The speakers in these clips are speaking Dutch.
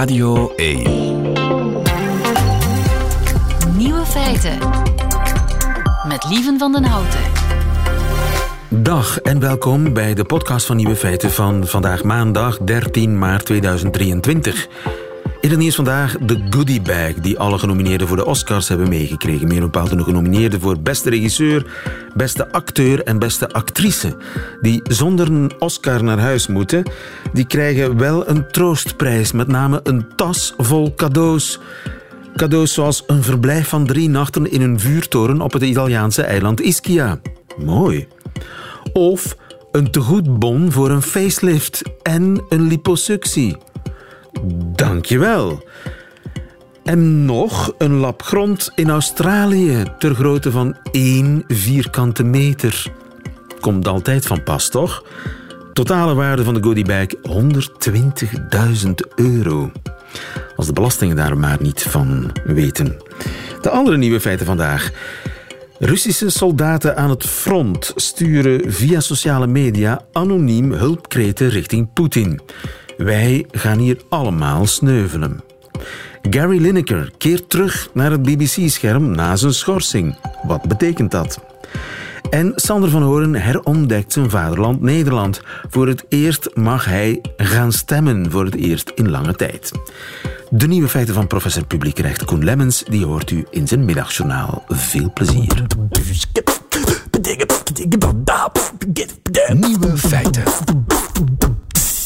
Radio 1. Nieuwe feiten. Met Lieven van den Houten. Dag en welkom bij de podcast van Nieuwe Feiten van vandaag maandag 13 maart 2023. Het nieuws vandaag de goodie bag die alle genomineerden voor de Oscars hebben meegekregen. Meer bepaald de genomineerden voor beste regisseur, beste acteur en beste actrice. Die zonder een Oscar naar huis moeten, die krijgen wel een troostprijs. Met name een tas vol cadeaus. Cadeaus zoals een verblijf van drie nachten in een vuurtoren op het Italiaanse eiland Ischia. Mooi. Of een tegoedbon voor een facelift en een liposuctie. Dankjewel. En nog een lap grond in Australië ter grootte van één vierkante meter. Komt altijd van pas, toch? Totale waarde van de goodiebag 120.000 euro. Als de belastingen daar maar niet van weten. De andere nieuwe feiten vandaag. Russische soldaten aan het front sturen via sociale media anoniem hulpkreten richting Poetin. Wij gaan hier allemaal sneuvelen. Gary Lineker keert terug naar het BBC-scherm na zijn schorsing. Wat betekent dat? En Sander van Horen herontdekt zijn vaderland Nederland. Voor het eerst mag hij gaan stemmen, voor het eerst in lange tijd. De nieuwe feiten van professor publiekrecht Koen Lemmens, die hoort u in zijn middagjournaal. Veel plezier. Nieuwe feiten.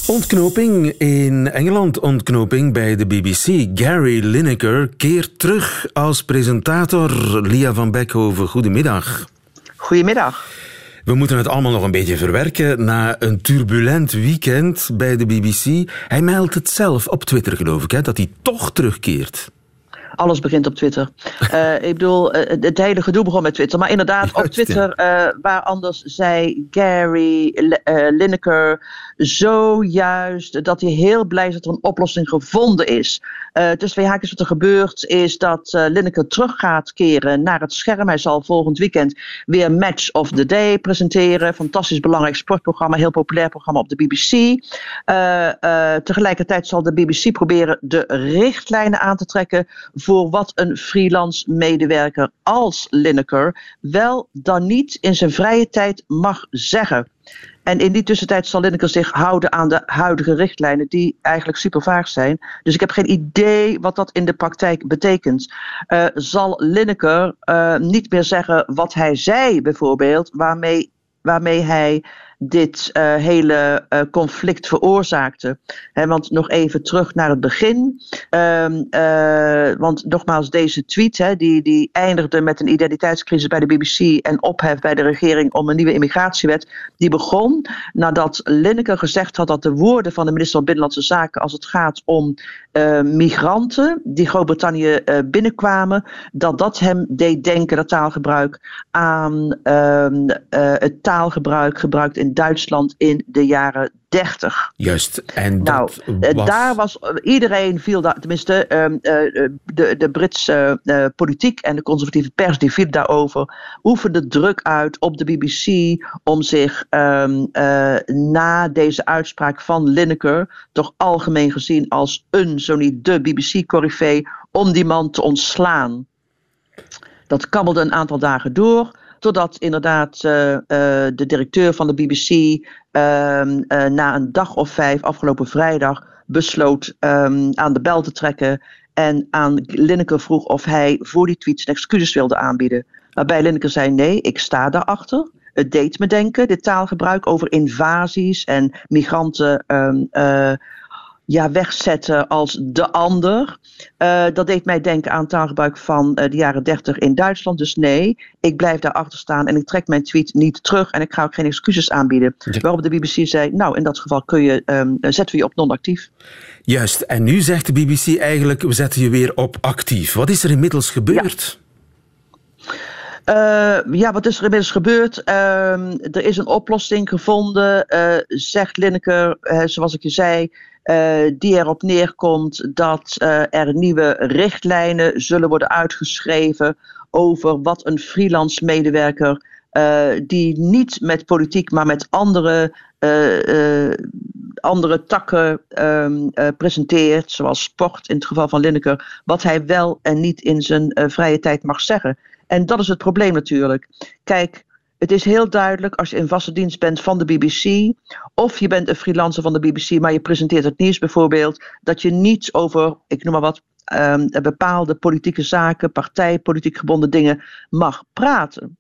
Ontknoping in Engeland, ontknoping bij de BBC. Gary Lineker keert terug als presentator. Lia van Beckhoven, goedemiddag. Goedemiddag. We moeten het allemaal nog een beetje verwerken na een turbulent weekend bij de BBC. Hij meldt het zelf op Twitter, geloof ik, hè, dat hij toch terugkeert. Alles begint op Twitter. Uh, ik bedoel, uh, het hele gedoe begon met Twitter. Maar inderdaad, Juist, op Twitter, uh, waar anders zei Gary Lineker zojuist dat hij heel blij is dat er een oplossing gevonden is. Tussen twee haakjes wat er gebeurt is dat Lineker terug gaat keren naar het scherm. Hij zal volgend weekend weer Match of the Day presenteren. Fantastisch belangrijk sportprogramma, heel populair programma op de BBC. tegelijkertijd zal de BBC proberen de richtlijnen aan te trekken voor wat een freelance medewerker als Lineker wel dan niet in zijn vrije tijd mag zeggen. En in die tussentijd zal Lineker zich houden aan de huidige richtlijnen, die eigenlijk super vaag zijn. Dus ik heb geen idee wat dat in de praktijk betekent. Uh, zal Lineker uh, niet meer zeggen wat hij zei, bijvoorbeeld, waarmee, waarmee hij dit uh, hele uh, conflict veroorzaakte. He, want nog even terug naar het begin. Um, uh, want nogmaals, deze tweet die, die eindigde met een identiteitscrisis bij de BBC en ophef bij de regering om een nieuwe immigratiewet. Die begon nadat Lineker gezegd had dat de woorden van de minister van Binnenlandse Zaken als het gaat om migranten die Groot-Brittannië binnenkwamen, dat dat hem deed denken, dat taalgebruik, aan um, het taalgebruik gebruikt in Duitsland in de jaren 30. Juist. En nou, dat was... daar was iedereen viel daar, tenminste uh, de, de Britse politiek en de conservatieve pers die viel daarover, oefende druk uit op de BBC om zich um, uh, na deze uitspraak van Lineker, toch algemeen gezien als een, zo niet de BBC-corrivee, om die man te ontslaan. Dat kabbelde een aantal dagen door. Totdat inderdaad uh, uh, de directeur van de BBC uh, na een dag of vijf afgelopen vrijdag besloot um, aan de bel te trekken. En aan Lineker vroeg of hij voor die tweets een excuses wilde aanbieden. Waarbij Lineker zei: nee, ik sta daarachter. Het deed me denken, dit taalgebruik over invasies en migranten. Um, ja, wegzetten als de ander. Uh, dat deed mij denken aan taalgebruik van uh, de jaren 30 in Duitsland. Dus nee, ik blijf daarachter staan en ik trek mijn tweet niet terug en ik ga ook geen excuses aanbieden. Ja. Waarop de BBC zei, nou in dat geval kun je, um, zetten we je op non-actief. Juist, en nu zegt de BBC eigenlijk, we zetten je weer op actief. Wat is er inmiddels gebeurd? Ja. Uh, ja, wat is er inmiddels gebeurd? Uh, er is een oplossing gevonden, uh, zegt Lineker, zoals ik je zei, die erop neerkomt dat er nieuwe richtlijnen zullen worden uitgeschreven over wat een freelance medewerker die niet met politiek, maar met andere eh, eh, andere takken ehm, eh, presenteert, zoals sport in het geval van Lineker, wat hij wel en niet in zijn eh, vrije tijd mag zeggen. En dat is het probleem natuurlijk. Kijk, het is heel duidelijk als je in vaste dienst bent van de BBC, of je bent een freelancer van de BBC, maar je presenteert het nieuws bijvoorbeeld, dat je niets over, ik noem maar wat, ehm, bepaalde politieke zaken, partijpolitiek gebonden dingen mag praten.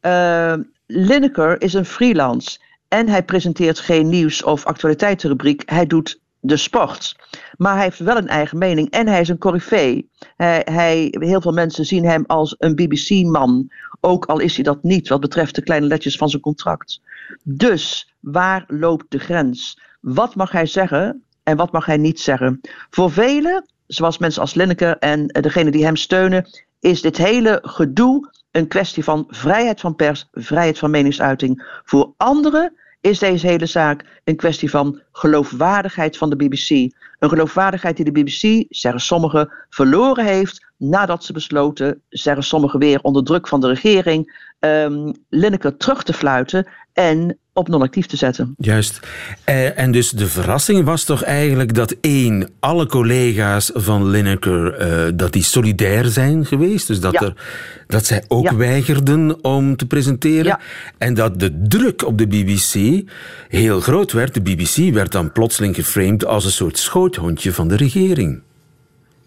Ehm, Lineker is een freelance en hij presenteert geen nieuws- of actualiteitenrubriek. Hij doet de sport. Maar hij heeft wel een eigen mening en hij is een corifee. Hij, hij, heel veel mensen zien hem als een BBC-man. Ook al is hij dat niet, wat betreft de kleine letjes van zijn contract. Dus waar loopt de grens? Wat mag hij zeggen en wat mag hij niet zeggen? Voor velen, zoals mensen als Linneke en degene die hem steunen, is dit hele gedoe een kwestie van vrijheid van pers, vrijheid van meningsuiting. Voor anderen is deze hele zaak een kwestie van geloofwaardigheid van de BBC. Een geloofwaardigheid die de BBC, zeggen sommigen, verloren heeft nadat ze besloten, zeggen sommigen weer onder druk van de regering, um, terug te fluiten en op non-actief te zetten. Juist. Eh, en dus de verrassing was toch eigenlijk dat één, alle collega's van Lineker, eh, dat die solidair zijn geweest. Dus dat, er, dat zij ook ja. weigerden om te presenteren. Ja. En dat de druk op de BBC heel groot werd. De BBC werd dan plotseling geframed als een soort schoothondje van de regering.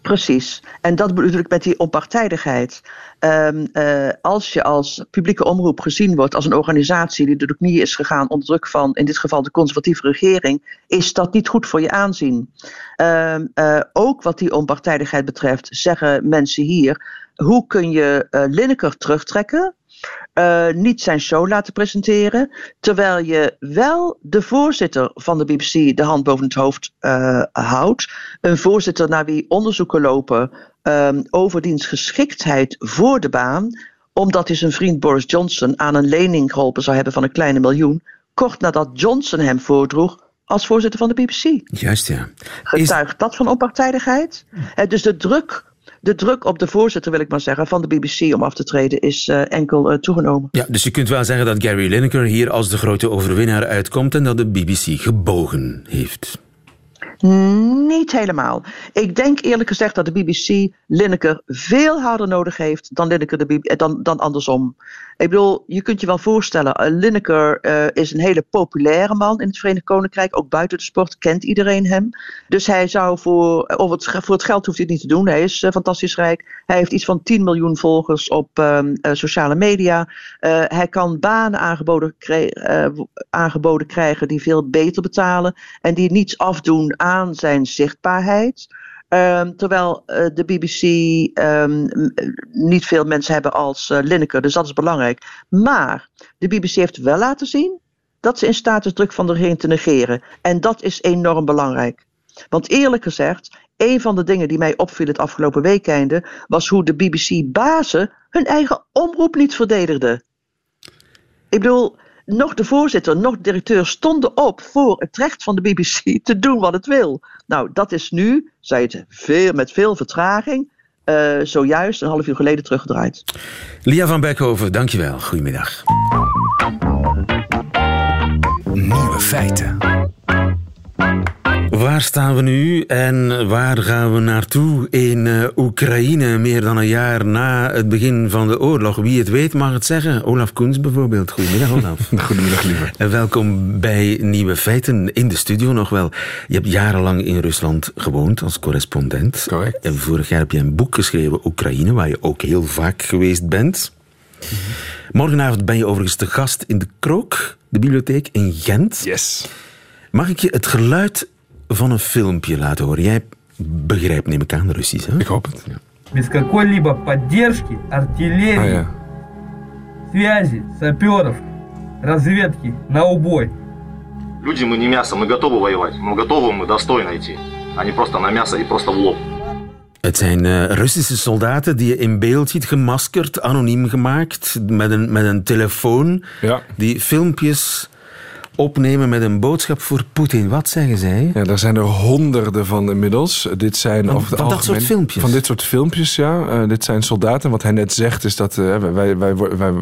Precies. En dat bedoel ik met die onpartijdigheid. Um, als je als publieke omroep gezien wordt als een organisatie die door de is gegaan onder druk van, in dit geval de conservatieve regering, is dat niet goed voor je aanzien. Um, ook wat die onpartijdigheid betreft, zeggen mensen hier: hoe kun je uh, terugtrekken? Uh, niet zijn show laten presenteren. Terwijl je wel de voorzitter van de BBC de hand boven het hoofd uh, houdt. Een voorzitter naar wie onderzoeken lopen um, over diens geschiktheid voor de baan. Omdat hij zijn vriend Boris Johnson aan een lening geholpen zou hebben van een kleine miljoen. Kort nadat Johnson hem voordroeg als voorzitter van de BBC. Juist ja. Getuigt dat van onpartijdigheid? Uh, dus de druk de druk op de voorzitter, wil ik maar zeggen, van de BBC om af te treden is uh, enkel uh, toegenomen. Ja, dus je kunt wel zeggen dat Gary Lineker hier als de grote overwinnaar uitkomt en dat de BBC gebogen heeft. Niet helemaal. Ik denk eerlijk gezegd dat de BBC Lineker veel harder nodig heeft dan, Lineker de BBC, dan, dan andersom. Ik bedoel, je kunt je wel voorstellen, uh, Lineker uh, is een hele populaire man in het Verenigd Koninkrijk. Ook buiten de sport kent iedereen hem. Dus hij zou voor, of het, voor het geld hoeft hij het niet te doen. Hij is fantastisch rijk. Hij heeft iets van 10 miljoen volgers op um, sociale media. hij kan banen aangeboden, aangeboden krijgen die veel beter betalen. En die niets afdoen aan zijn zichtbaarheid. Um, terwijl uh, de BBC um, niet veel mensen hebben als uh, dus dat is belangrijk. Maar de BBC heeft wel laten zien dat ze in staat is druk van de regering te negeren. En dat is enorm belangrijk. Want eerlijk gezegd, een van de dingen die mij opviel het afgelopen weekende was hoe de BBC-bazen hun eigen omroep niet verdedigden. Ik bedoel, nog de voorzitter, nog de directeur stonden op voor het recht van de BBC te doen wat het wil. Nou, dat is nu, zei het veel, met veel vertraging, uh, zojuist een half uur geleden teruggedraaid. Lia van Beckhoven, dankjewel. Goedemiddag. Nieuwe feiten. Waar staan we nu en waar gaan we naartoe in uh, Oekraïne, meer dan een jaar na het begin van de oorlog? Wie het weet mag het zeggen. Olaf Koens bijvoorbeeld. Goedemiddag, Olaf. Goedemiddag, liever. En welkom bij Nieuwe Feiten in de studio nog wel. Je hebt jarenlang in Rusland gewoond als correspondent. Correct. En vorig jaar heb je een boek geschreven, Oekraïne, waar je ook heel vaak geweest bent. Mm-hmm. Morgenavond ben je overigens te gast in de Krook, de bibliotheek in Gent. Yes. Mag ik je het geluid van een filmpje laten horen. Jij begrijpt, neem ik aan, Russisch, hè? Ik hoop het. Ja. Без какой-либо поддержки, артиллерии, Ah, ja. связи, саперов, разведки на убой. Люди мы не мясо, мы готовы воевать, но готовы мы достойно идти, а не просто на мясо и просто в лоб. Het zijn uh, Russische soldaten die je in beeld ziet, gemaskerd, anoniem gemaakt, met een, met een telefoon, Ja. die filmpjes opnemen met een boodschap voor Poetin. Wat zeggen zij? Ja, daar zijn er honderden van inmiddels. Dit zijn Van- van dat soort filmpjes? Van dit soort filmpjes, ja. Eh, dit zijn soldaten. Wat hij net zegt is dat eh, wij, wij, wij,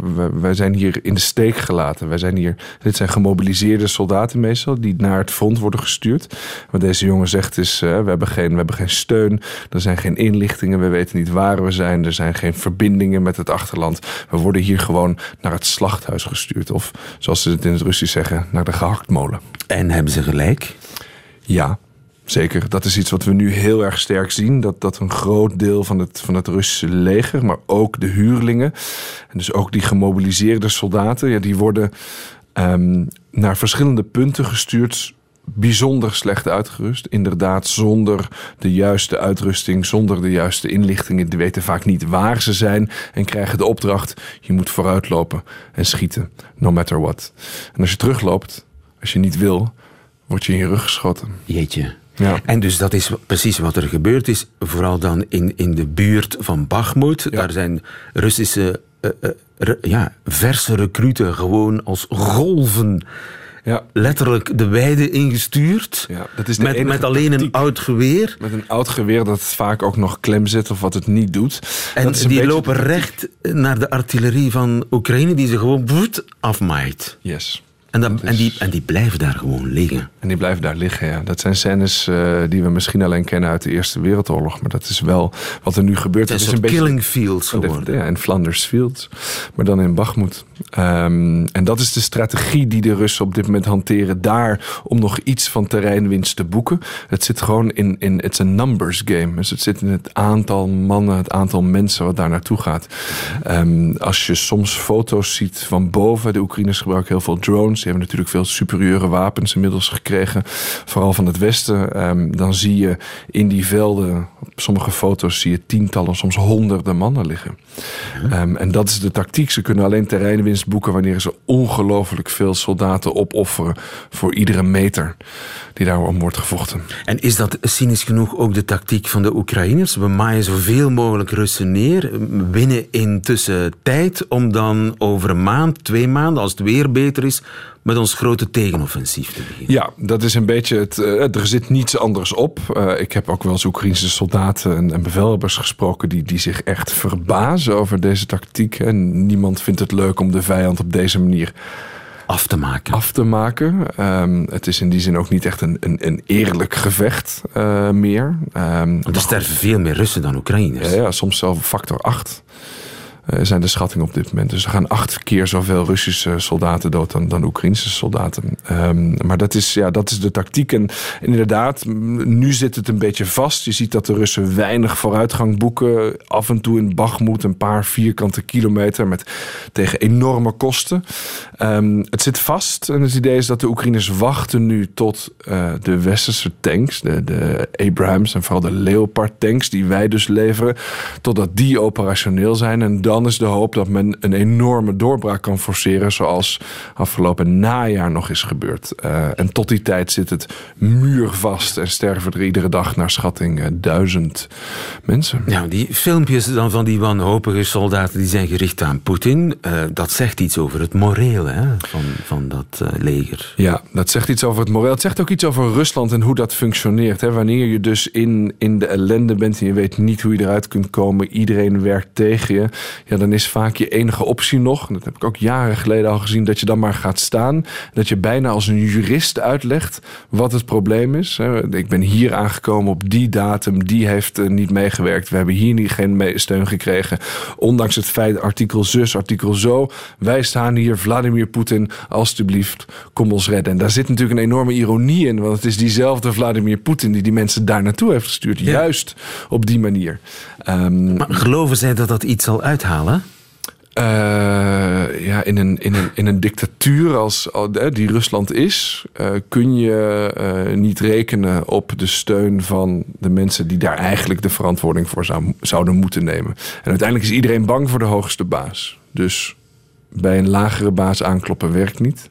wij, zijn hier in de steek gelaten. Wij zijn hier, dit zijn gemobiliseerde soldaten meestal die naar het front worden gestuurd. Wat deze jongen zegt is, eh, we, hebben geen, we hebben geen steun. Er zijn geen inlichtingen. We weten niet waar we zijn. Er zijn geen verbindingen met het achterland. We worden hier gewoon naar het slachthuis gestuurd. Of zoals ze het in het Russisch zeggen, naar de gehaktmolen. En hebben ze gelijk? Ja, zeker. Dat is iets wat we nu heel erg sterk zien. Dat, dat een groot deel van het, van het Russische leger, maar ook de huurlingen... en dus ook die gemobiliseerde soldaten... Ja, die worden ehm, naar verschillende punten gestuurd... bijzonder slecht uitgerust. Inderdaad, zonder de juiste uitrusting, zonder de juiste inlichtingen. Die weten vaak niet waar ze zijn... en krijgen de opdracht, je moet vooruitlopen en schieten. No matter what. En als je terugloopt, als je niet wil... word je in je rug geschoten. Jeetje. Ja. En dus dat is precies wat er gebeurd is. Vooral dan in, in de buurt van Bakhmut. Daar zijn Russische eh, eh, ja, verse recruten gewoon als golven Ja. letterlijk de weide ingestuurd. Ja, dat is de met, met alleen een oud geweer. Met een oud geweer dat vaak ook nog klem zit of wat het niet doet. En die beetje- lopen recht naar de artillerie van Oekraïne, die ze gewoon boet, afmaait. Yes. En, dan, en, is- die, en die blijven daar gewoon liggen. En die blijven daar liggen, ja. Dat zijn scènes eh, die we misschien alleen kennen uit de Eerste Wereldoorlog. Maar dat is wel wat er nu gebeurt. Het is Dat een soort killing fields geworden. Ja, in Flanders Fields. Maar dan in Bakhmut. Ehm, en dat is de strategie die de Russen op dit moment hanteren daar om nog iets van terreinwinst te boeken. Het zit gewoon in, in het is een numbers game. Dus het zit in het aantal mannen, het aantal mensen wat daar naartoe gaat. Ehm, als je soms foto's ziet van boven, de Oekraïners gebruiken heel veel drones. Die hebben natuurlijk veel superieure wapens inmiddels gekregen. Vooral van het westen. Ehm, dan zie je in die velden, op sommige foto's zie je tientallen, soms honderden mannen liggen. Ehm, en dat is de tactiek. Ze kunnen alleen terreinwinst boeken wanneer ze ongelooflijk veel soldaten opofferen voor iedere meter die daarom wordt gevochten. En is dat cynisch genoeg ook de tactiek van de Oekraïners? We maaien zoveel mogelijk Russen neer, winnen intussen tijd om dan over een maand, twee maanden, als het weer beter is, met ons grote tegenoffensief te beginnen. Ja, dat is een beetje het. eh, er zit niets anders op. Eh, ik heb ook wel eens Oekraïnse soldaten en, en bevelhebbers gesproken die, die zich echt verbazen over deze tactiek. En niemand vindt het leuk om de vijand op deze manier Af te maken. af te maken. Ehm, het is in die zin ook niet echt een, een, een eerlijk gevecht eh, meer. Want er sterven veel meer Russen dan Oekraïners. ja, ja, soms zelfs factor 8 zijn de schattingen op dit moment. Dus er gaan acht keer zoveel Russische soldaten dood dan, dan Oekraïnse soldaten. Ehm, maar dat is, ja, dat is de tactiek. En, inderdaad, nu zit het een beetje vast. Je ziet dat de Russen weinig vooruitgang boeken. Af en toe in Bagmoed een paar vierkante kilometer met, tegen enorme kosten. Ehm, het zit vast. En het idee is dat de Oekraïners wachten nu tot eh, de westerse tanks, de, de Abrams en vooral de Leopard tanks, die wij dus leveren, totdat die operationeel zijn. En dan is de hoop dat men een enorme doorbraak kan forceren, zoals afgelopen najaar nog is gebeurd. Eh, en tot die tijd zit het muurvast en sterven er iedere dag naar schatting eh, duizend mensen. Ja, die filmpjes dan van die wanhopige soldaten die zijn gericht aan Poetin, eh, dat zegt iets over het moreel hè, van, van dat leger. Ja, dat zegt iets over het moreel. Het zegt ook iets over Rusland en hoe dat functioneert. Hè. Wanneer je dus in, in de ellende bent en je weet niet hoe je eruit kunt komen, iedereen werkt tegen je, ja, dan is vaak je enige optie nog, dat heb ik ook jaren geleden al gezien, dat je dan maar gaat staan. Dat je bijna als een jurist uitlegt wat het probleem is. Ik ben hier aangekomen op die datum, die heeft eh, niet meegewerkt. We hebben hier niet geen steun gekregen. Ondanks het feit, artikel zus, artikel zo. Wij staan hier, Vladimir Poetin, alstublieft, kom ons redden. En daar zit natuurlijk een enorme ironie in, want het is diezelfde Vladimir Poetin die die mensen daar naartoe heeft gestuurd. Juist op die manier. Ehm, Maar geloven zij dat dat iets zal uithalen? Eh, ja, in een, in, een, in een dictatuur als al- die Rusland is, eh, kun je eh, niet rekenen op de steun van de mensen die daar eigenlijk de verantwoording voor zou, zouden moeten nemen. En uiteindelijk is iedereen bang voor de hoogste baas. Dus bij een lagere baas aankloppen werkt niet.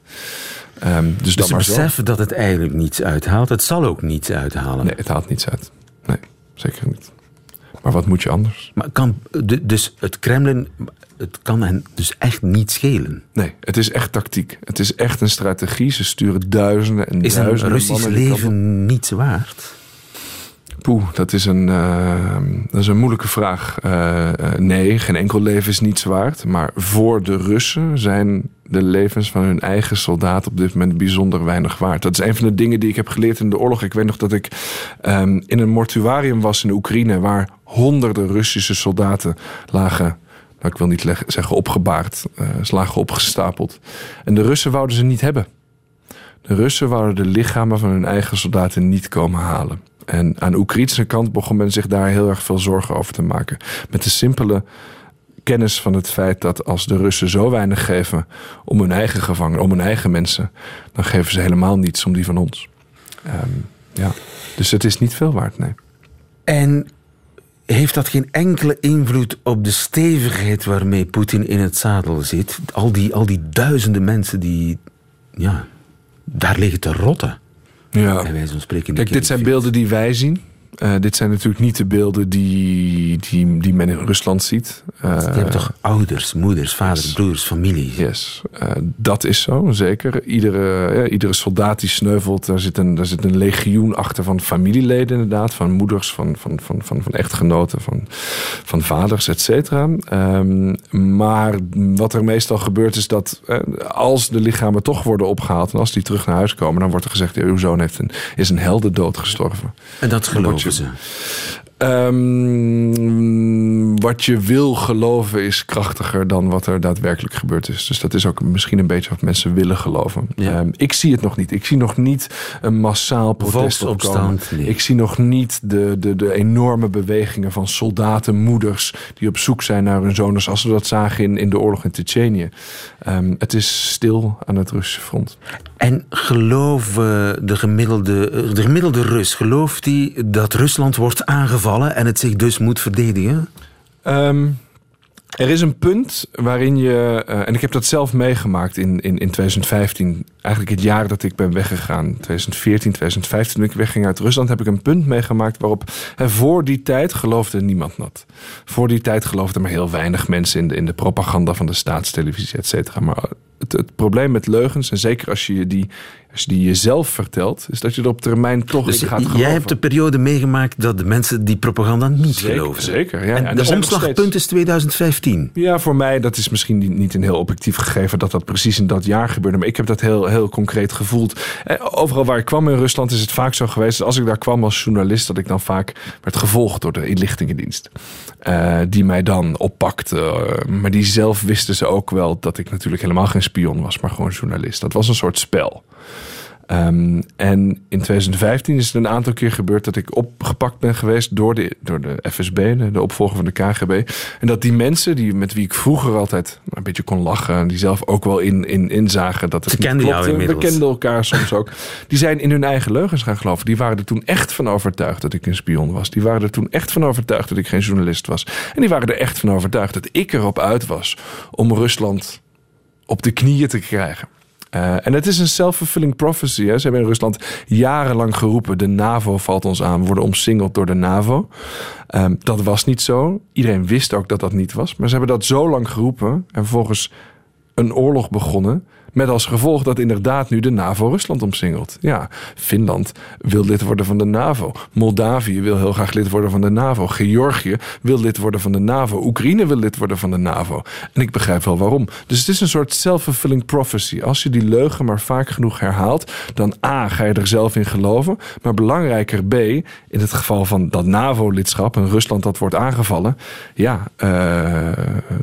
Ehm, dus Dus dan ze maar zo. beseffen dat het eigenlijk niets uithaalt. Het zal ook niets uithalen. Nee, het haalt niets uit. Nee, zeker niet. Maar wat moet je anders? Maar kan, dus het Kremlin het kan hen dus echt niet schelen. Nee, het is echt tactiek. Het is echt een strategie. Ze sturen duizenden en Is een duizenden Russisch die kant op. leven niets waard? Poeh, dat is een, eh, dat is een moeilijke vraag. Eh, eh, nee, geen enkel leven is niets waard. Maar voor de Russen zijn de levens van hun eigen soldaten op dit moment bijzonder weinig waard. Dat is een van de dingen die ik heb geleerd in de oorlog. Ik weet nog dat ik ehm, in een mortuarium was in Oekraïne... waar honderden Russische soldaten lagen... Nou, ik wil niet zeggen opgebaard. eh, ze lagen opgestapeld. En de Russen wouden ze niet hebben. De Russen wouden de lichamen van hun eigen soldaten niet komen halen. En aan de Oekraïnse kant begon men zich daar heel erg veel zorgen over te maken. Met de simpele kennis van het feit dat als de Russen zo weinig geven om hun eigen gevangenen, om hun eigen mensen, dan geven ze helemaal niets om die van ons. Ehm, ja. Dus het is niet veel waard, nee. En heeft dat geen enkele invloed op de stevigheid waarmee Poetin in het zadel zit? Al die, al die duizenden mensen die ja, daar liggen te rotten. Ja. Spreken. Kijk, dit zijn beelden die wij zien. Eh, dit zijn natuurlijk niet de beelden die, die, die men in Rusland ziet. Eh, Die hebben toch ouders, moeders, vaders, broers, familie. Yes, eh, dat is zo, zeker. Iedere, ja, iedere soldaat die sneuvelt, daar zit, een, daar zit een legioen achter van familieleden inderdaad. Van moeders, van, van, van, van, van echtgenoten, van, van vaders, et cetera. Ehm, maar wat er meestal gebeurt is dat eh, als de lichamen toch worden opgehaald... en als die terug naar huis komen, dan wordt er gezegd... Uw zoon heeft een, is een heldendood gestorven. En dat geloven je- Ehm, wat je wil geloven is krachtiger dan wat er daadwerkelijk gebeurd is. Dus dat is ook misschien een beetje wat mensen willen geloven. Ja. Ehm, ik zie het nog niet. Ik zie nog niet een massaal protest opkomen. Nee. Ik zie nog niet de, de, de enorme bewegingen van soldaten, moeders... die op zoek zijn naar hun zonen, zoals we dat zagen in, in de oorlog in Tsjetsjenië. Ehm, het is stil aan het Russische front. En geloven de gemiddelde, de gemiddelde Rus, gelooft hij dat Rusland wordt aangevallen en het zich dus moet verdedigen? Ehm, er is een punt waarin je, eh, en ik heb dat zelf meegemaakt in, in, in 2015, eigenlijk het jaar dat ik ben weggegaan, 2014, 2015, toen ik wegging uit Rusland, heb ik een punt meegemaakt waarop hè, voor die tijd geloofde niemand dat. Voor die tijd geloofden maar heel weinig mensen in de, in de propaganda van de staatstelevisie, et cetera. Maar het, het probleem met leugens, en zeker als je je die, als je die jezelf vertelt, is dat je er op termijn toch Dus in gaat geloven. jij hebt de periode meegemaakt dat de mensen die propaganda niet Zeker, geloven. zeker, ja. En, En de omslagpunt steeds- is 2015. Ja, voor mij, dat is misschien niet- een heel objectief gegeven dat dat precies in dat jaar gebeurde. Maar ik heb dat heel, heel concreet gevoeld. Eh, overal waar ik kwam in Rusland is het vaak zo geweest. dat Als ik daar kwam als journalist, dat ik dan vaak werd gevolgd door de inlichtingendienst. Eh, die mij dan oppakte. Maar die zelf wisten ze ook wel dat ik natuurlijk helemaal geen spion was, maar gewoon journalist. Dat was een soort spel. Ehm, en in 2015 is het een aantal keer gebeurd dat ik opgepakt ben geweest door de, door de FSB, de, de opvolger van de KGB. En dat die mensen die, met wie ik vroeger altijd een beetje kon lachen, en die zelf ook wel in, in, inzagen dat het Ze kenden jou we kenden elkaar soms ook, die zijn in hun eigen leugens gaan geloven. Die waren er toen echt van overtuigd dat ik een spion was. Die waren er toen echt van overtuigd dat ik geen journalist was. En die waren er echt van overtuigd dat ik erop uit was om Rusland op de knieën te krijgen. Eh, en het is een self-fulfilling prophecy. Hè. Ze hebben in Rusland jarenlang geroepen: de NAVO valt ons aan, we worden omsingeld door de NAVO. Ehm, dat was niet zo. Iedereen wist ook dat dat niet was. Maar ze hebben dat zo lang geroepen en vervolgens een oorlog begonnen. Met als gevolg dat inderdaad nu de NAVO Rusland omsingelt. Ja, Finland wil lid worden van de NAVO. Moldavië wil heel graag lid worden van de NAVO. Georgië wil lid worden van de NAVO. Oekraïne wil lid worden van de NAVO. En ik begrijp wel waarom. Dus het is een soort self-fulfilling prophecy. Als je die leugen maar vaak genoeg herhaalt, dan A, ga je er zelf in geloven. Maar belangrijker B, in het geval van dat NAVO-lidschap en Rusland dat wordt aangevallen. Ja, eh,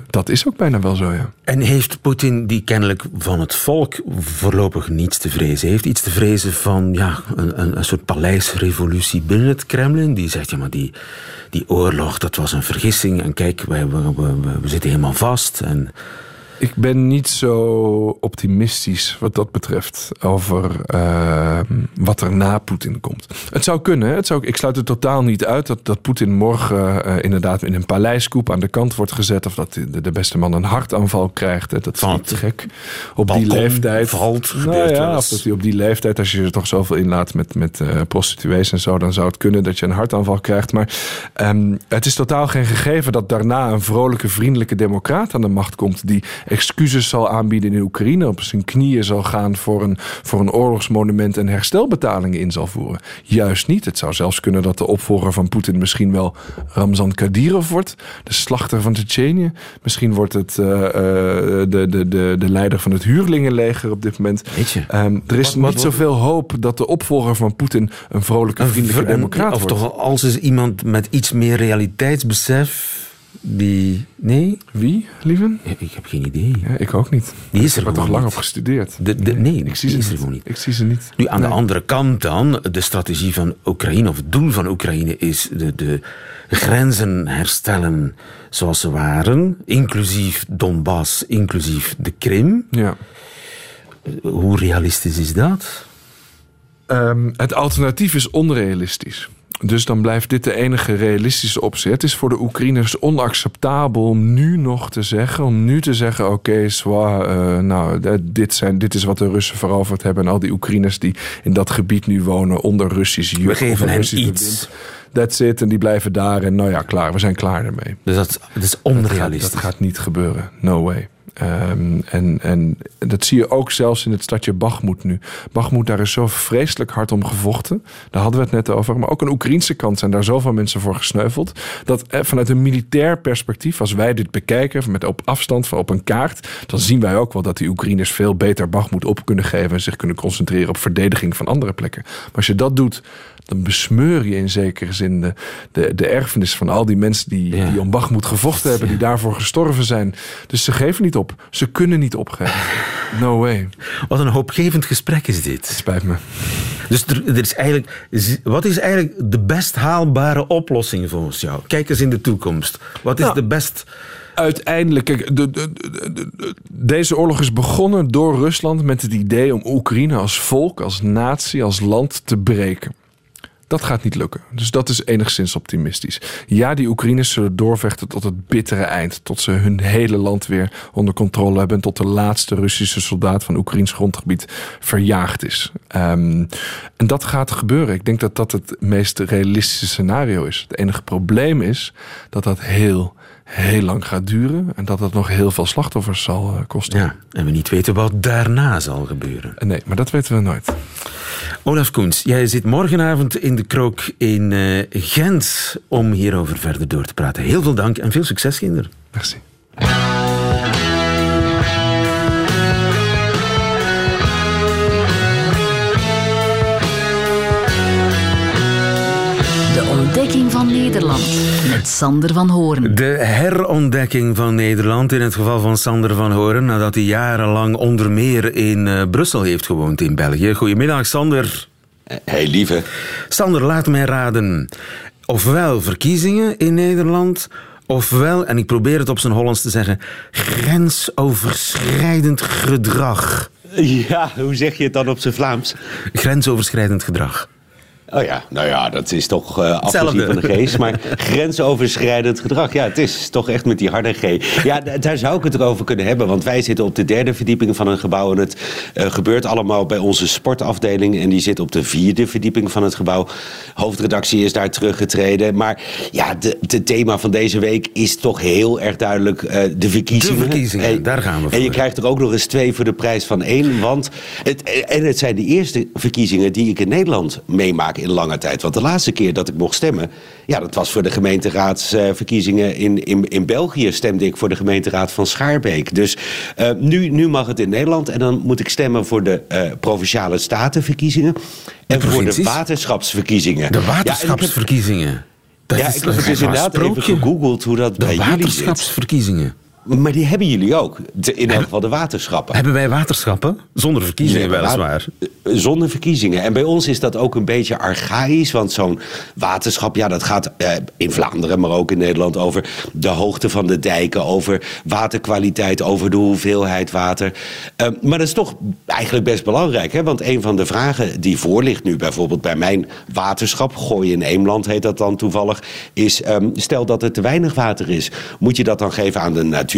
dat is ook bijna wel zo, ja. En heeft Poetin, die kennelijk van het volk voorlopig niets te vrezen heeft, iets te vrezen van ja, een, een, soort paleisrevolutie binnen het Kremlin? Die zegt, ja, maar die, die oorlog, dat was een vergissing. En kijk, wij, we, we, we- we zitten helemaal vast. En Ik ben niet zo optimistisch wat dat betreft over uh, wat er na Poetin komt. Het zou kunnen. Het zou, ik sluit het totaal niet uit dat, dat Poetin morgen uh, inderdaad in een paleiscoep aan de kant wordt gezet. Of dat de, de beste man een hartaanval krijgt. Dat is niet gek. Op balkon die leeftijd. valt, nou ja, of dat hij op die leeftijd, als je er toch zoveel inlaat met, met uh, prostituees en zo, dan zou het kunnen dat je een hartaanval krijgt. Maar um, het is totaal geen gegeven dat daarna een vrolijke, vriendelijke democraat aan de macht komt. Die excuses zal aanbieden in Oekraïne. Op zijn knieën zal gaan voor een, voor een oorlogsmonument en herstelbetalingen in zal voeren. Juist niet. Het zou zelfs kunnen dat de opvolger van Poetin misschien wel Ramzan Kadyrov wordt. De slachter van Tsjetsjenië. Misschien wordt het uh, uh, de, de, de, de leider van het huurlingenleger op dit moment. Um, er is niet zoveel hoop dat de opvolger van Poetin een vrolijke, vriendelijke Een- democraat Of wordt. toch als is iemand met iets meer realiteitsbesef. Die. Nee? Wie, lieve? Ik heb geen idee. Ja, ik ook niet. Die is ik er heb er toch lang niet. op gestudeerd. De, de, nee, ik zie die ze is er niet. gewoon niet. Ik zie ze niet. Nu, aan Nee. de andere kant dan, de strategie van Oekraïne, of het doel van Oekraïne, is de, de grenzen herstellen zoals ze waren, inclusief Donbass, inclusief de Krim. Ja. Hoe realistisch is dat? Ehm, het alternatief is onrealistisch. Dus dan blijft dit de enige realistische optie. Het is voor de Oekraïners onacceptabel om nu nog te zeggen, om nu te zeggen: oké, eh, nou, d- dit, zijn, dit is wat de Russen veroverd hebben. En al die Oekraïners die in dat gebied nu wonen onder Russisch juk. We of geven hen iets. That's it. En die blijven daar. En nou ja, klaar. We zijn klaar ermee. Dus dat, dat is Dat onrealistisch. dat gaat niet gebeuren. No way. Ehm, en, en dat zie je ook zelfs in het stadje Bachmoed nu. Bachmoed, daar is zo vreselijk hard om gevochten. Daar hadden we het net over. Maar ook aan de Oekraïnse kant zijn daar zoveel mensen voor gesneuveld. Dat eh, vanuit een militair perspectief, als wij dit bekijken met op afstand van op een kaart, dan zien wij ook wel dat die Oekraïners veel beter Bachmoed op kunnen geven en zich kunnen concentreren op verdediging van andere plekken. Maar als je dat doet, dan besmeur je in zekere zin de, de, de erfenis van al die mensen die, Ja. die om Bachmoed gevochten hebben, die daarvoor gestorven zijn. Dus ze geven niet op. Ze kunnen niet opgeven. No way. Wat een hoopgevend gesprek is dit. Spijt me. Dus er, er is eigenlijk, wat is eigenlijk de best haalbare oplossing volgens jou? Kijk eens in de toekomst. Wat is Nou, de best... Uiteindelijk, kijk, de- de- deze oorlog is begonnen door Rusland met het idee om Oekraïne als volk, als natie, als land te breken. Dat gaat niet lukken. Dus dat is enigszins optimistisch. Ja, die Oekraïners zullen doorvechten tot het bittere eind. Tot ze hun hele land weer onder controle hebben. En tot de laatste Russische soldaat van Oekraïns grondgebied verjaagd is. Ehm, en dat gaat gebeuren. Ik denk dat dat het meest realistische scenario is. Het enige probleem is dat dat heel, heel lang gaat duren. En dat dat nog heel veel slachtoffers zal eh, kosten. Ja, en we niet weten wat daarna zal gebeuren. Eh, Nee, maar dat weten we nooit. Olaf Koens, jij zit morgenavond in de krook in eh, Gent om hierover verder door te praten. Heel veel dank en veel succes, kinderen. Merci. De ontdekking van Nederland met Sander van Hoorn. De herontdekking van Nederland in het geval van Sander van Horen, nadat hij jarenlang onder meer in eh, Brussel heeft gewoond in België. Goedemiddag, Sander. Hey lieve. Sander, laat mij raden. Ofwel verkiezingen in Nederland, ofwel, en ik probeer het op zijn Hollands te zeggen, grensoverschrijdend gedrag. Ja, hoe zeg je het dan op zijn Vlaams? Grensoverschrijdend gedrag. Oh ja, nou ja, dat is toch eh afgezien van de geest. Maar grensoverschrijdend gedrag, ja, het is toch echt met die harde G. Ja, daar zou ik het erover kunnen hebben. Want wij zitten op de derde verdieping van een gebouw. En het eh, gebeurt allemaal bij onze sportafdeling. En die zit op de vierde verdieping van het gebouw. Hoofdredactie is daar teruggetreden. Maar ja, de- het thema van deze week is toch heel erg duidelijk eh, de verkiezingen. De verkiezingen, En- daar gaan we En je voor. krijgt er ook nog eens twee voor de prijs van één. Want het, en het zijn de eerste verkiezingen die ik in Nederland meemaak in lange tijd. Want de laatste keer dat ik mocht stemmen, ja, dat was voor de gemeenteraadsverkiezingen in, in, in België. Stemde ik voor de gemeenteraad van Schaarbeek. Dus eh, nu, nu mag het in Nederland. En dan moet ik stemmen voor de eh, provinciale statenverkiezingen. En voor de waterschapsverkiezingen. De Ja, en ik heb- waterschapsverkiezingen. Dat Ja, is ik heb dus inderdaad even sprookje? gegoogeld hoe dat De bij jullie zit. waterschapsverkiezingen. Maar die hebben jullie ook. In elk geval de waterschappen. Hebben wij waterschappen? Zonder verkiezingen Nee, weliswaar. wa- Zonder verkiezingen. En bij ons is dat ook een beetje archaïs. Want zo'n waterschap, ja, dat gaat eh, in Vlaanderen, maar ook in Nederland over de hoogte van de dijken, over waterkwaliteit, over de hoeveelheid water. Eh, maar dat is toch eigenlijk best belangrijk. Hè? Want een van de vragen die voor ligt nu, bijvoorbeeld bij mijn waterschap, Gooi in Eemland heet dat dan toevallig, is ehm, stel dat er te weinig water is. Moet je dat dan geven aan de natuur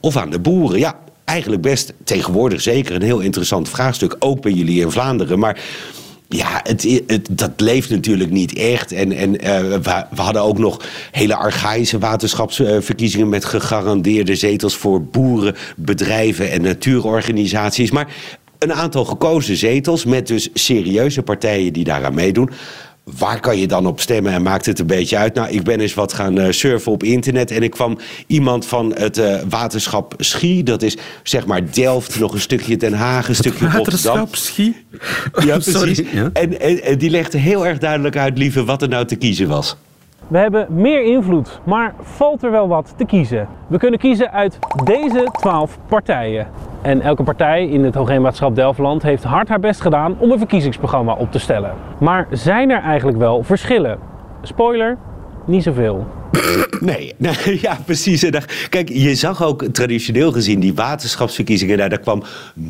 of aan de boeren? Ja, eigenlijk best tegenwoordig zeker een heel interessant vraagstuk. Ook bij jullie in Vlaanderen. Maar ja, het, het- dat leeft natuurlijk niet echt. En, en eh, we, we hadden ook nog hele archaïsche waterschapsverkiezingen met gegarandeerde zetels voor boeren, bedrijven en natuurorganisaties. Maar een aantal gekozen zetels met dus serieuze partijen die daaraan meedoen. Waar kan je dan op stemmen en maakt het een beetje uit? Nou, ik ben eens wat gaan eh, surfen op internet en ik kwam iemand van het eh, waterschap Schie, dat is zeg maar Delft, nog een stukje Den Haag, een stukje Rotterdam. Waterschap, Schie? Ja, precies. Sorry, ja. En, en, en die legde heel erg duidelijk uit, lieve, wat er nou te kiezen was. We hebben meer invloed, maar valt er wel wat te kiezen? We kunnen kiezen uit deze 12 partijen. En elke partij in het Hoogheemwaterschap Delftland heeft hard haar best gedaan om een verkiezingsprogramma op te stellen. Maar zijn er eigenlijk wel verschillen? Spoiler, niet zoveel. Nee, ja, precies. Kijk, je zag ook traditioneel gezien die waterschapsverkiezingen, daar, daar kwam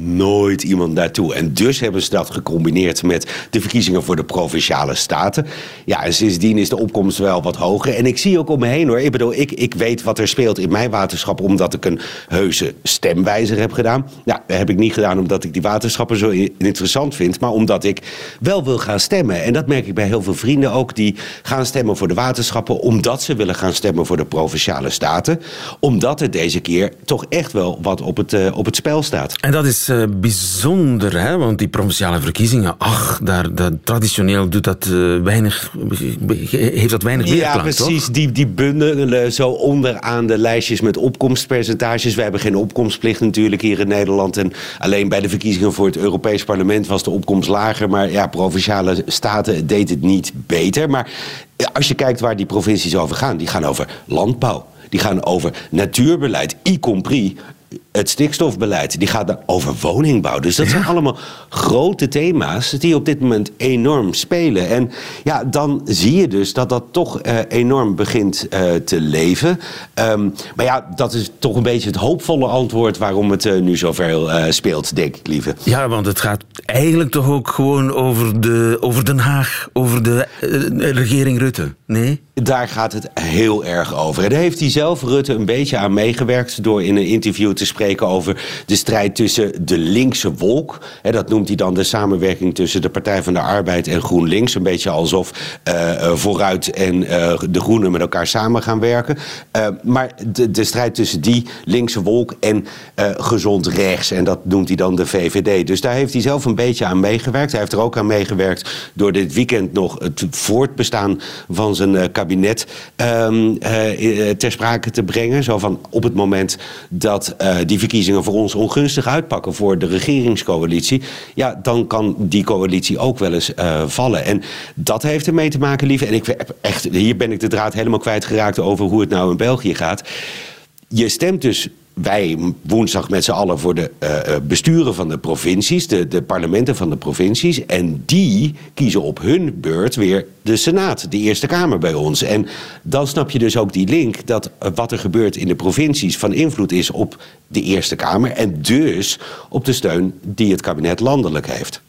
nooit iemand naartoe. En dus hebben ze dat gecombineerd met de verkiezingen voor de provinciale staten. Ja, en sindsdien is de opkomst wel wat hoger. En ik zie ook om me heen hoor. Ik bedoel, ik, ik weet wat er speelt in mijn waterschap, omdat ik een heuse stemwijzer heb gedaan. Ja, dat heb ik niet gedaan omdat ik die waterschappen zo interessant vind, maar omdat ik wel wil gaan stemmen. En dat merk ik bij heel veel vrienden ook, die gaan stemmen voor de waterschappen, omdat ze willen gaan stemmen voor de provinciale staten. Omdat er deze keer toch echt wel wat op het, eh, op het spel staat. En dat is eh, bijzonder, hè? want die provinciale verkiezingen, ach, daar, dat, traditioneel doet dat, eh, weinig, heeft dat weinig Ja, weerklank, precies. toch? Die, die bundelen zo onderaan de lijstjes met opkomstpercentages. We hebben geen opkomstplicht natuurlijk hier in Nederland. En alleen bij de verkiezingen voor het Europees Parlement was de opkomst lager. Maar ja, provinciale staten deed het niet beter. Maar als je kijkt waar die provincies over gaan, die gaan over landbouw. Die gaan over natuurbeleid, y compris het stikstofbeleid. Die gaat over woningbouw. Dus dat zijn allemaal grote thema's die op dit moment enorm spelen. En ja, dan zie je dus dat dat toch eh, enorm begint eh, te leven. Ehm, maar ja, dat is toch een beetje het hoopvolle antwoord waarom het eh, nu zoveel speelt, denk ik, lieve. Ja, want het gaat eigenlijk toch ook gewoon over, de, over Den Haag, over de regering Rutte. Nee? Daar gaat het heel erg over. En daar heeft hij zelf, Rutte, een beetje aan meegewerkt... door in een interview te spreken over de strijd tussen de linkse wolk. Hè, dat noemt hij dan de samenwerking tussen de Partij van de Arbeid en GroenLinks. Een beetje alsof eh, eh, Vooruit en eh, de Groenen met elkaar samen gaan werken. Maar de, de strijd tussen die linkse wolk en gezond rechts... en dat noemt hij dan de VVD. Dus daar heeft hij zelf een beetje aan meegewerkt. Hij heeft er ook aan meegewerkt door dit weekend nog het voortbestaan van zijn kabinet ehm, eh, eh, ter sprake te brengen. Zo van op het moment dat die verkiezingen voor ons ongunstig uitpakken voor de regeringscoalitie, ja, dan kan die coalitie ook wel eens eh, vallen. En dat heeft ermee te maken, lieve. En ik echt, hier ben ik de draad helemaal kwijtgeraakt over hoe het nou in België gaat. Je stemt dus wij woensdag met z'n allen voor de eh, eh, besturen van de provincies, de, de parlementen van de provincies. En die kiezen op hun beurt weer de Senaat, de Eerste Kamer bij ons. En dan snap je dus ook die link dat eh, wat er gebeurt in de provincies van invloed is op de Eerste Kamer. En dus op de steun die het kabinet landelijk heeft.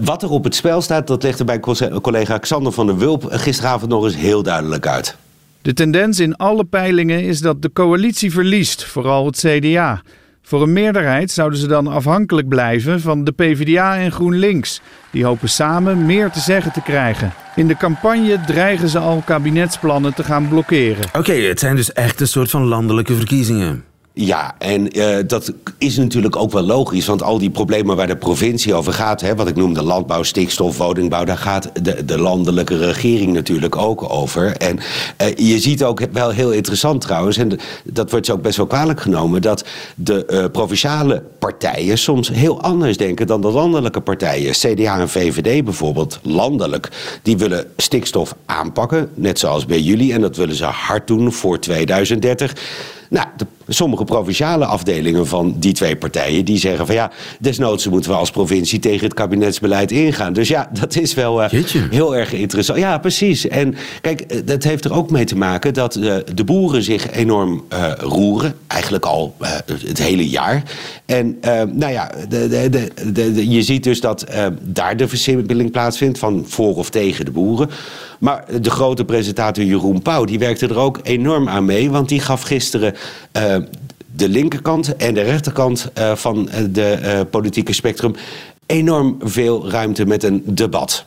Wat er op het spel staat, dat legde mijn collega Xander van der Wulp gisteravond nog eens heel duidelijk uit. De tendens in alle peilingen is dat de coalitie verliest, vooral het CDA. Voor een meerderheid zouden ze dan afhankelijk blijven van de PvdA en GroenLinks. Die hopen samen meer te zeggen te krijgen. In de campagne dreigen ze al kabinetsplannen te gaan blokkeren. Oké, het zijn dus echt een soort van landelijke verkiezingen. Ja, en eh, dat is natuurlijk ook wel logisch. Want al die problemen waar de provincie over gaat, hè, wat ik noemde landbouw, stikstof, woningbouw, daar gaat de, de landelijke regering natuurlijk ook over. En eh, je ziet ook wel heel interessant trouwens, en dat wordt ze ook best wel kwalijk genomen, dat de eh, provinciale partijen soms heel anders denken dan de landelijke partijen. CDA en VVD bijvoorbeeld, landelijk, die willen stikstof aanpakken, net zoals bij jullie. En dat willen ze hard doen voor 2030. Nou, de sommige provinciale afdelingen van die twee partijen die zeggen van ja, desnoods moeten we als provincie tegen het kabinetsbeleid ingaan. Dus ja, dat is wel uh, heel erg interessant. Ja, precies. En kijk, eh, dat heeft er ook mee te maken dat uh, de boeren zich enorm uh, roeren. Eigenlijk al het hele jaar. En nou ja, de, de, je ziet dus dat daar de versimpeling plaatsvindt van voor of tegen de boeren. Maar de grote presentator Jeroen Pauw, die werkte er ook enorm aan mee. Want die gaf gisteren de linkerkant en de rechterkant uh, van de uh, politieke spectrum enorm veel ruimte met een debat.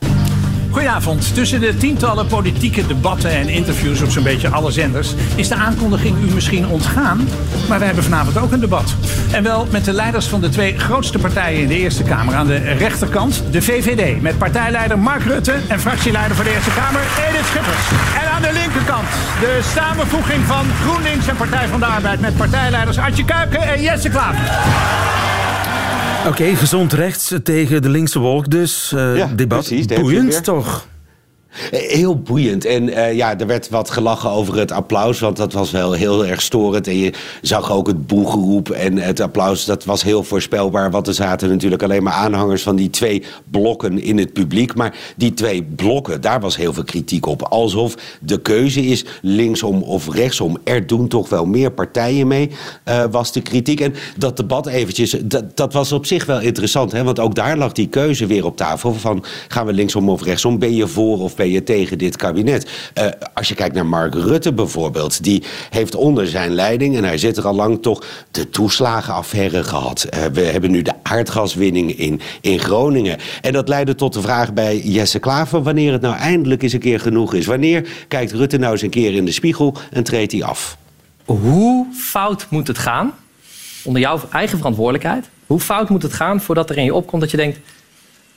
Goedenavond. Tussen de tientallen politieke debatten en interviews op zo'n beetje alle zenders is de aankondiging u misschien ontgaan. Maar we hebben vanavond ook een debat. En wel met de leiders van de twee grootste partijen in de Eerste Kamer. Aan de rechterkant de VVD met partijleider Mark Rutte en fractieleider voor de Eerste Kamer Edith Schippers. En aan de linkerkant de samenvoeging van GroenLinks en Partij van de Arbeid met partijleiders Artje Kuiken en Jesse Klaver. Oké, okay, gezond rechts tegen de linkse wolk dus. Uh, ja, debat. Precies, Boeiend toch? Heel boeiend. En uh, ja, er werd wat gelachen over het applaus, want dat was wel heel erg storend. En je zag ook het boegeroep en het applaus, dat was heel voorspelbaar. Want er zaten natuurlijk alleen maar aanhangers van die twee blokken in het publiek. Maar die twee blokken, daar was heel veel kritiek op. Alsof de keuze is linksom of rechtsom. Er doen toch wel meer partijen mee, uh, was de kritiek. En dat debat eventjes, dat, dat was op zich wel interessant. Hè? Want ook daar lag die keuze weer op tafel van gaan we linksom of rechtsom? Ben je voor of ben je tegen dit kabinet. Uh, als je kijkt naar Mark Rutte bijvoorbeeld, die heeft onder zijn leiding, en hij zit er al lang toch, de toeslagenaffaire gehad. Uh, we hebben nu de aardgaswinning in, in Groningen. En dat leidde tot de vraag bij Jesse Klaver wanneer het nou eindelijk eens een keer genoeg is. Wanneer kijkt Rutte nou eens een keer in de spiegel en treedt hij af? Hoe fout moet het gaan, onder jouw eigen verantwoordelijkheid, hoe fout moet het gaan voordat er in je opkomt dat je denkt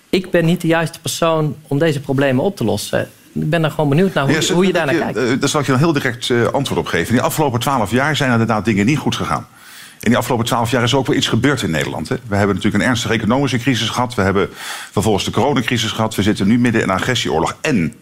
ik ben niet de juiste persoon om deze problemen op te lossen. Ik ben daar gewoon benieuwd naar hoe, ja, hoe je daar naar kijkt. Uh, daar zal ik je een heel direct uh, antwoord op geven. In de afgelopen twaalf jaar zijn er inderdaad dingen niet goed gegaan. In die afgelopen twaalf jaar is er ook wel iets gebeurd in Nederland. Hè. We hebben natuurlijk een ernstige economische crisis gehad. We hebben vervolgens de coronacrisis gehad. We zitten nu midden in een agressieoorlog. En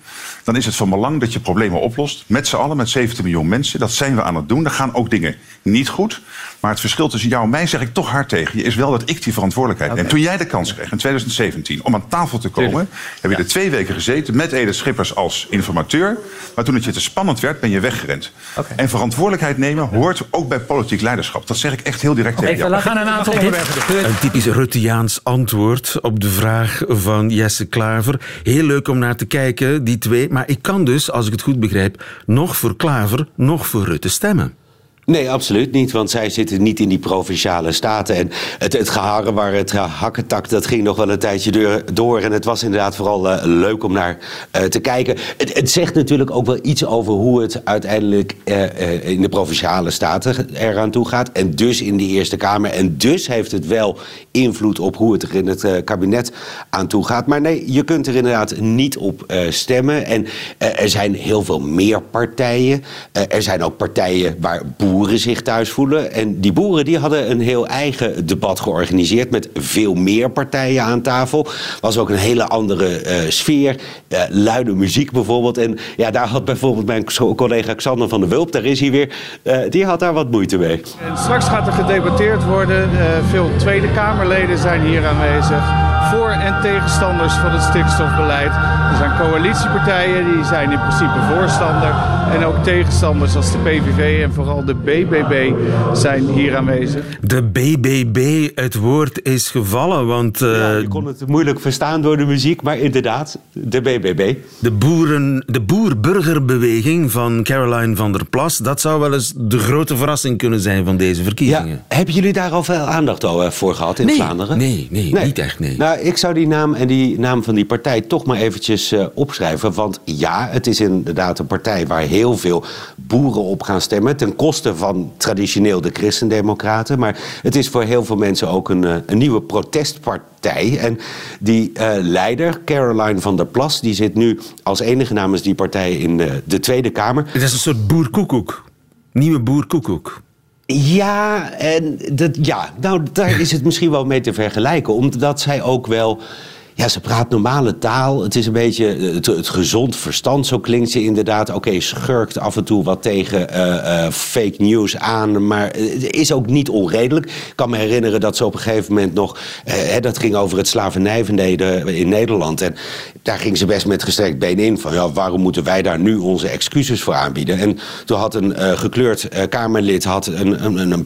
dan is het van belang dat je problemen oplost. Met z'n allen, met 17 miljoen mensen. Dat zijn we aan het doen. Er gaan ook dingen niet goed. Maar het verschil tussen jou en mij zeg ik toch hard tegen je... is wel dat ik die verantwoordelijkheid okay. neem. Toen jij de kans kreeg in 2017 om aan tafel te komen... Tuurlijk. heb je ja. er twee weken gezeten met Edith Schippers als informateur. Maar toen het je te spannend werd, ben je weggerend. Okay. En verantwoordelijkheid nemen hoort ook bij politiek leiderschap. Dat zeg ik echt heel direct tegen jou. We gaan een aantal onderwerpen Een typisch Rutteaans antwoord op de vraag van Jesse Klaver. Heel leuk om naar te kijken, die twee. Maar ik kan dus, als ik het goed begrijp... nog voor Klaver, nog voor Rutte stemmen. Nee, absoluut niet. Want zij zitten niet in die provinciale staten. En het, het geharren waar het hakketak, dat ging nog wel een tijdje door. En het was inderdaad vooral uh, leuk om naar uh, te kijken. Het, het, zegt natuurlijk ook wel iets over hoe het uiteindelijk uh, in de provinciale staten eraan toe gaat. En dus in de Eerste Kamer. En dus heeft het wel invloed op hoe het er in het kabinet aan toe gaat. Maar nee, je kunt er inderdaad niet op stemmen. En er zijn heel veel meer partijen. er zijn ook partijen waar boeren boeren zich thuis voelen. En die boeren die hadden een heel eigen debat georganiseerd met veel meer partijen aan tafel. Was ook een hele andere uh, sfeer. Uh, luide muziek bijvoorbeeld. En ja, daar had bijvoorbeeld mijn collega Xander van der Wulp, daar is hij weer, uh, die had daar wat moeite mee. En straks gaat er gedebatteerd worden. veel Tweede Kamerleden zijn hier aanwezig voor- en tegenstanders van het stikstofbeleid. Er zijn coalitiepartijen die zijn in principe voorstander. En ook tegenstanders als de PVV en vooral de BBB zijn hier aanwezig. De BBB, het woord is gevallen, want... Uh, ja, je kon het moeilijk verstaan door de muziek, maar inderdaad, de BBB. De, boeren, de boer-burgerbeweging van Caroline van der Plas, dat zou wel eens de grote verrassing kunnen zijn van deze verkiezingen. Ja, hebben jullie daar al veel aandacht voor gehad in nee, Vlaanderen? Nee, nee, nee, niet echt, nee. Nou, ik zou die naam en die naam van die partij toch maar eventjes uh, opschrijven. Want ja, het is inderdaad een partij waar heel veel boeren op gaan stemmen. Ten koste van traditioneel de christendemocraten. Maar het is voor heel veel mensen ook een, uh, een nieuwe protestpartij. En die uh, leider, Caroline van der Plas, die zit nu als enige namens die partij in de, de Tweede Kamer. Het is een soort boerkoekoek. Nieuwe boerkoekoek. Ja, en dat, ja, nou, daar is het misschien wel mee te vergelijken. Omdat zij ook wel Ja, ze praat normale taal. Het is een beetje het, het gezond verstand. Zo klinkt ze inderdaad. Oké, schurkt af en toe wat tegen eh, eh, fake news aan. Maar het is ook niet onredelijk. Ik kan me herinneren dat ze op een gegeven moment nog... eh, dat ging over het slavernijverleden in Nederland. En daar ging ze best met gestrekt been in. Van ja, waarom moeten wij daar nu onze excuses voor aanbieden? En toen had een eh, gekleurd eh, Kamerlid had een, een, een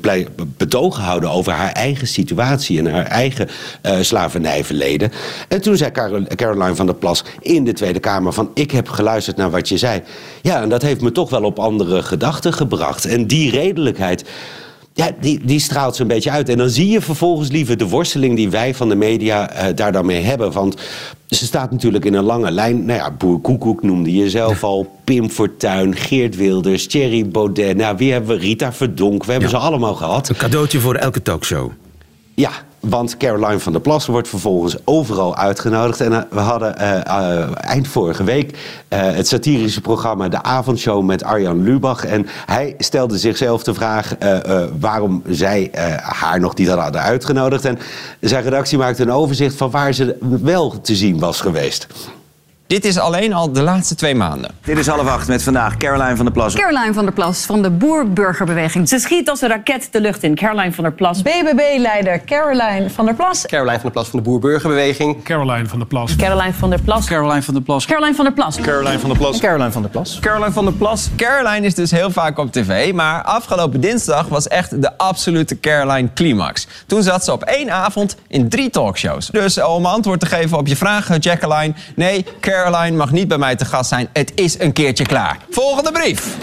betoog gehouden over haar eigen situatie en haar eigen eh, slavernijverleden. En toen zei Carol- Caroline van der Plas in de Tweede Kamer van ik heb geluisterd naar wat je zei. Ja, en dat heeft me toch wel op andere gedachten gebracht. En die redelijkheid. Ja, die, die straalt ze een beetje uit. En dan zie je vervolgens liever de worsteling die wij van de media eh, daar dan mee hebben. Want ze staat natuurlijk in een lange lijn. Nou ja, Boer Koekoek noemde je zelf al. Pim Fortuyn, Geert Wilders, Thierry Baudet. Nou, wie hebben we? Rita Verdonk. We hebben ze allemaal gehad. Een cadeautje voor elke talkshow. Ja, want Caroline van der Plas wordt vervolgens overal uitgenodigd. En eh, we hadden eh, eh, eind vorige week het satirische programma De Avondshow met Arjan Lubach. En hij stelde zichzelf de vraag waarom zij haar nog niet hadden uitgenodigd. En zijn redactie maakte een overzicht van waar ze wel te zien was geweest. Dit is alleen al de laatste twee maanden. Dit is half acht met vandaag Caroline van der Plas. Caroline van der Plas van de Boer-Burgerbeweging. Ze schiet als een raket de lucht in. Caroline van der Plas. BBB-leider Caroline van der Plas. Caroline van der Plas van de Boer-Burgerbeweging. Caroline van der Plas. Caroline van der Plas. Caroline van der Plas. Caroline van der Plas. Caroline van der Plas. Caroline van der Plas. Caroline van der Plas. Caroline is dus heel vaak op tv, maar afgelopen dinsdag was echt de absolute Caroline climax. Toen zat ze op één avond in drie talkshows. Dus om antwoord te geven op je vraag, Jacqueline. Nee, Caroline mag niet bij mij te gast zijn. Het is een keertje klaar. Volgende brief.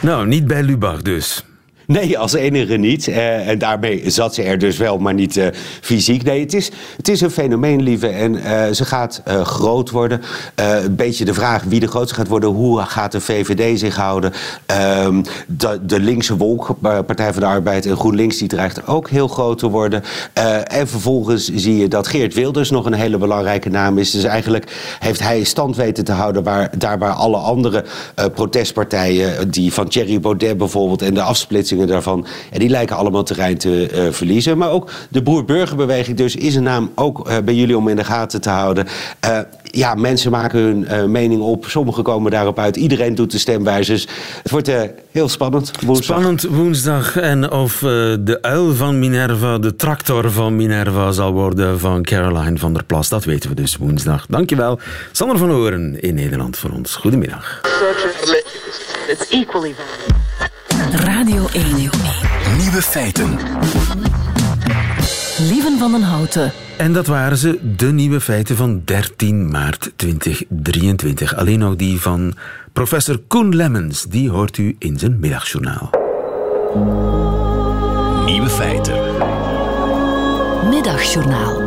Nou, niet bij Lubach dus. Nee, als enige niet. Eh, en daarmee zat ze er dus wel, maar niet eh, fysiek. Nee, het is, het is een fenomeen, lieve. En eh, ze gaat groot worden. Een beetje de vraag wie de grootste gaat worden. Hoe gaat de VVD zich houden? Ehm, de, de linkse wolk, Partij van de Arbeid en GroenLinks... die dreigt ook heel groot te worden. En vervolgens zie je dat Geert Wilders nog een hele belangrijke naam is. Dus eigenlijk heeft hij stand weten te houden... Waar, daar waar alle andere protestpartijen... die van Thierry Baudet bijvoorbeeld en de daarvan... en die lijken allemaal terrein te eh, verliezen. Maar ook de Boer-Burgerbeweging dus is een naam ook eh, bij jullie om in de gaten te houden. Eh, ja, mensen maken hun eh, mening op. Sommigen komen daarop uit. Iedereen doet de stemwijzers. Het wordt eh, heel spannend. Woensdag. Spannend woensdag. En of de uil van Minerva de tractor van Minerva zal worden van Caroline van der Plas. Dat weten we dus woensdag. Dankjewel. Sander van Horen in Nederland voor ons. Goedemiddag. It's equally Radio 1. Nieuwe feiten. Lieven van den Houten. En dat waren ze, de nieuwe feiten van 13 maart 2023. Alleen nog die van professor Koen Lemmens. Die hoort u in zijn middagjournaal. Nieuwe feiten. Middagjournaal.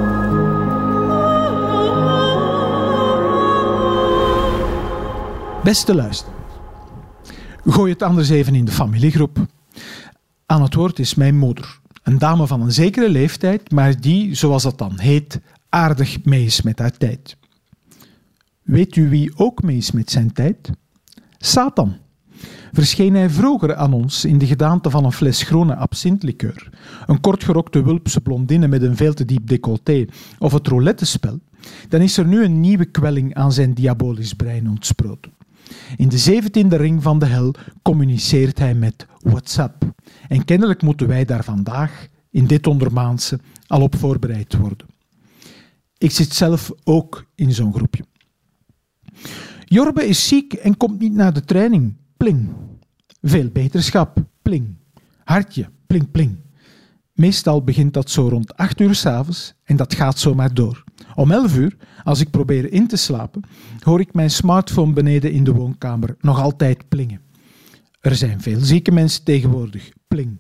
Beste luisteraars. Gooi het anders even in de familiegroep. Aan het woord is mijn moeder. Een dame van een zekere leeftijd, maar die, zoals dat dan heet, aardig mee is met haar tijd. Weet u wie ook mee is met zijn tijd? Satan. Verscheen hij vroeger aan ons in de gedaante van een fles groene absintlikeur, een kortgerokte wulpse blondine met een veel te diep decolleté of het roulettespel, dan is er nu een nieuwe kwelling aan zijn diabolisch brein ontsproten. In de zeventiende ring van de hel communiceert hij met WhatsApp. En kennelijk moeten wij daar vandaag, in dit ondermaanse, al op voorbereid worden. Ik zit zelf ook in zo'n groepje. Jorbe is ziek en komt niet naar de training. Pling. Veel beterschap. Pling. Hartje. Pling, pling. Meestal begint dat zo rond 8 uur s'avonds en dat gaat zomaar door. Om 11 uur, als ik probeer in te slapen, hoor ik mijn smartphone beneden in de woonkamer nog altijd plingen. Er zijn veel zieke mensen tegenwoordig. Pling.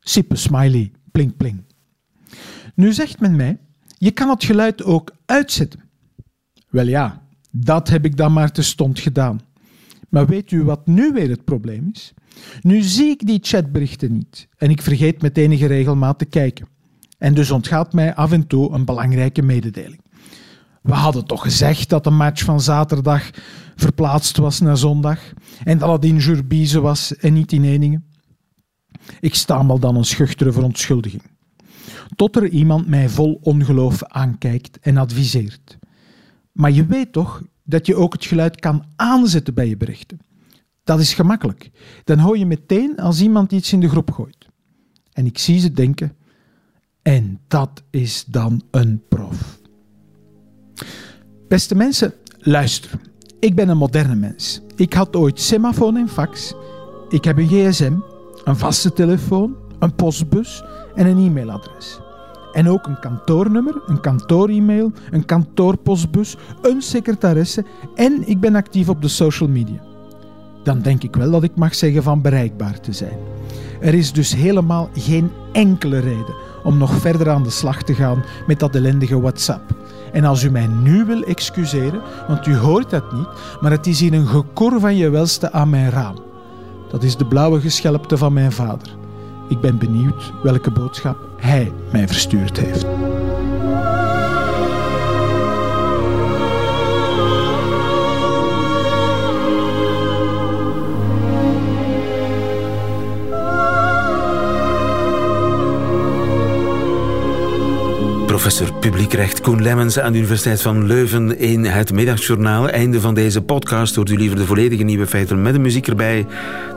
Sippe smiley. Pling, pling. Nu zegt men mij, je kan het geluid ook uitzetten. Wel ja, dat heb ik dan maar terstond gedaan. Maar weet u wat nu weer het probleem is? Nu zie ik die chatberichten niet en ik vergeet met enige regelmaat te kijken. En dus ontgaat mij af en toe een belangrijke mededeling. We hadden toch gezegd dat de match van zaterdag verplaatst was naar zondag en dat het in Jurbize was en niet in Eningen? Ik stamel dan een schuchtere verontschuldiging. tot er iemand mij vol ongeloof aankijkt en adviseert. Maar je weet toch dat je ook het geluid kan aanzetten bij je berichten. Dat is gemakkelijk. Dan hoor je meteen als iemand iets in de groep gooit. En ik zie ze denken, en dat is dan een prof. Beste mensen, luister. Ik ben een moderne mens. Ik had ooit semafoon en fax. Ik heb een gsm, een vaste telefoon, een postbus en een e-mailadres. En ook een kantoornummer, een kantoor-e-mail, een kantoorpostbus, een secretaresse en ik ben actief op de social media. Dan denk ik wel dat ik mag zeggen van bereikbaar te zijn. Er is dus helemaal geen enkele reden om nog verder aan de slag te gaan met dat ellendige WhatsApp. En als u mij nu wil excuseren, want u hoort dat niet, maar het is hier een gekor van je welste aan mijn raam. Dat is de blauwe geschelpte van mijn vader. Ik ben benieuwd welke boodschap hij mij verstuurd heeft. Professor publiekrecht Koen Lemmens aan de Universiteit van Leuven in het middagjournaal. Einde van deze podcast. Hoort u liever de volledige nieuwe feiten met de muziek erbij?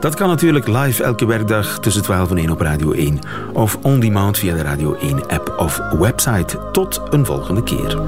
Dat kan natuurlijk live elke werkdag tussen 12 en 1 op Radio 1. Of on demand via de Radio 1 app of website. Tot een volgende keer.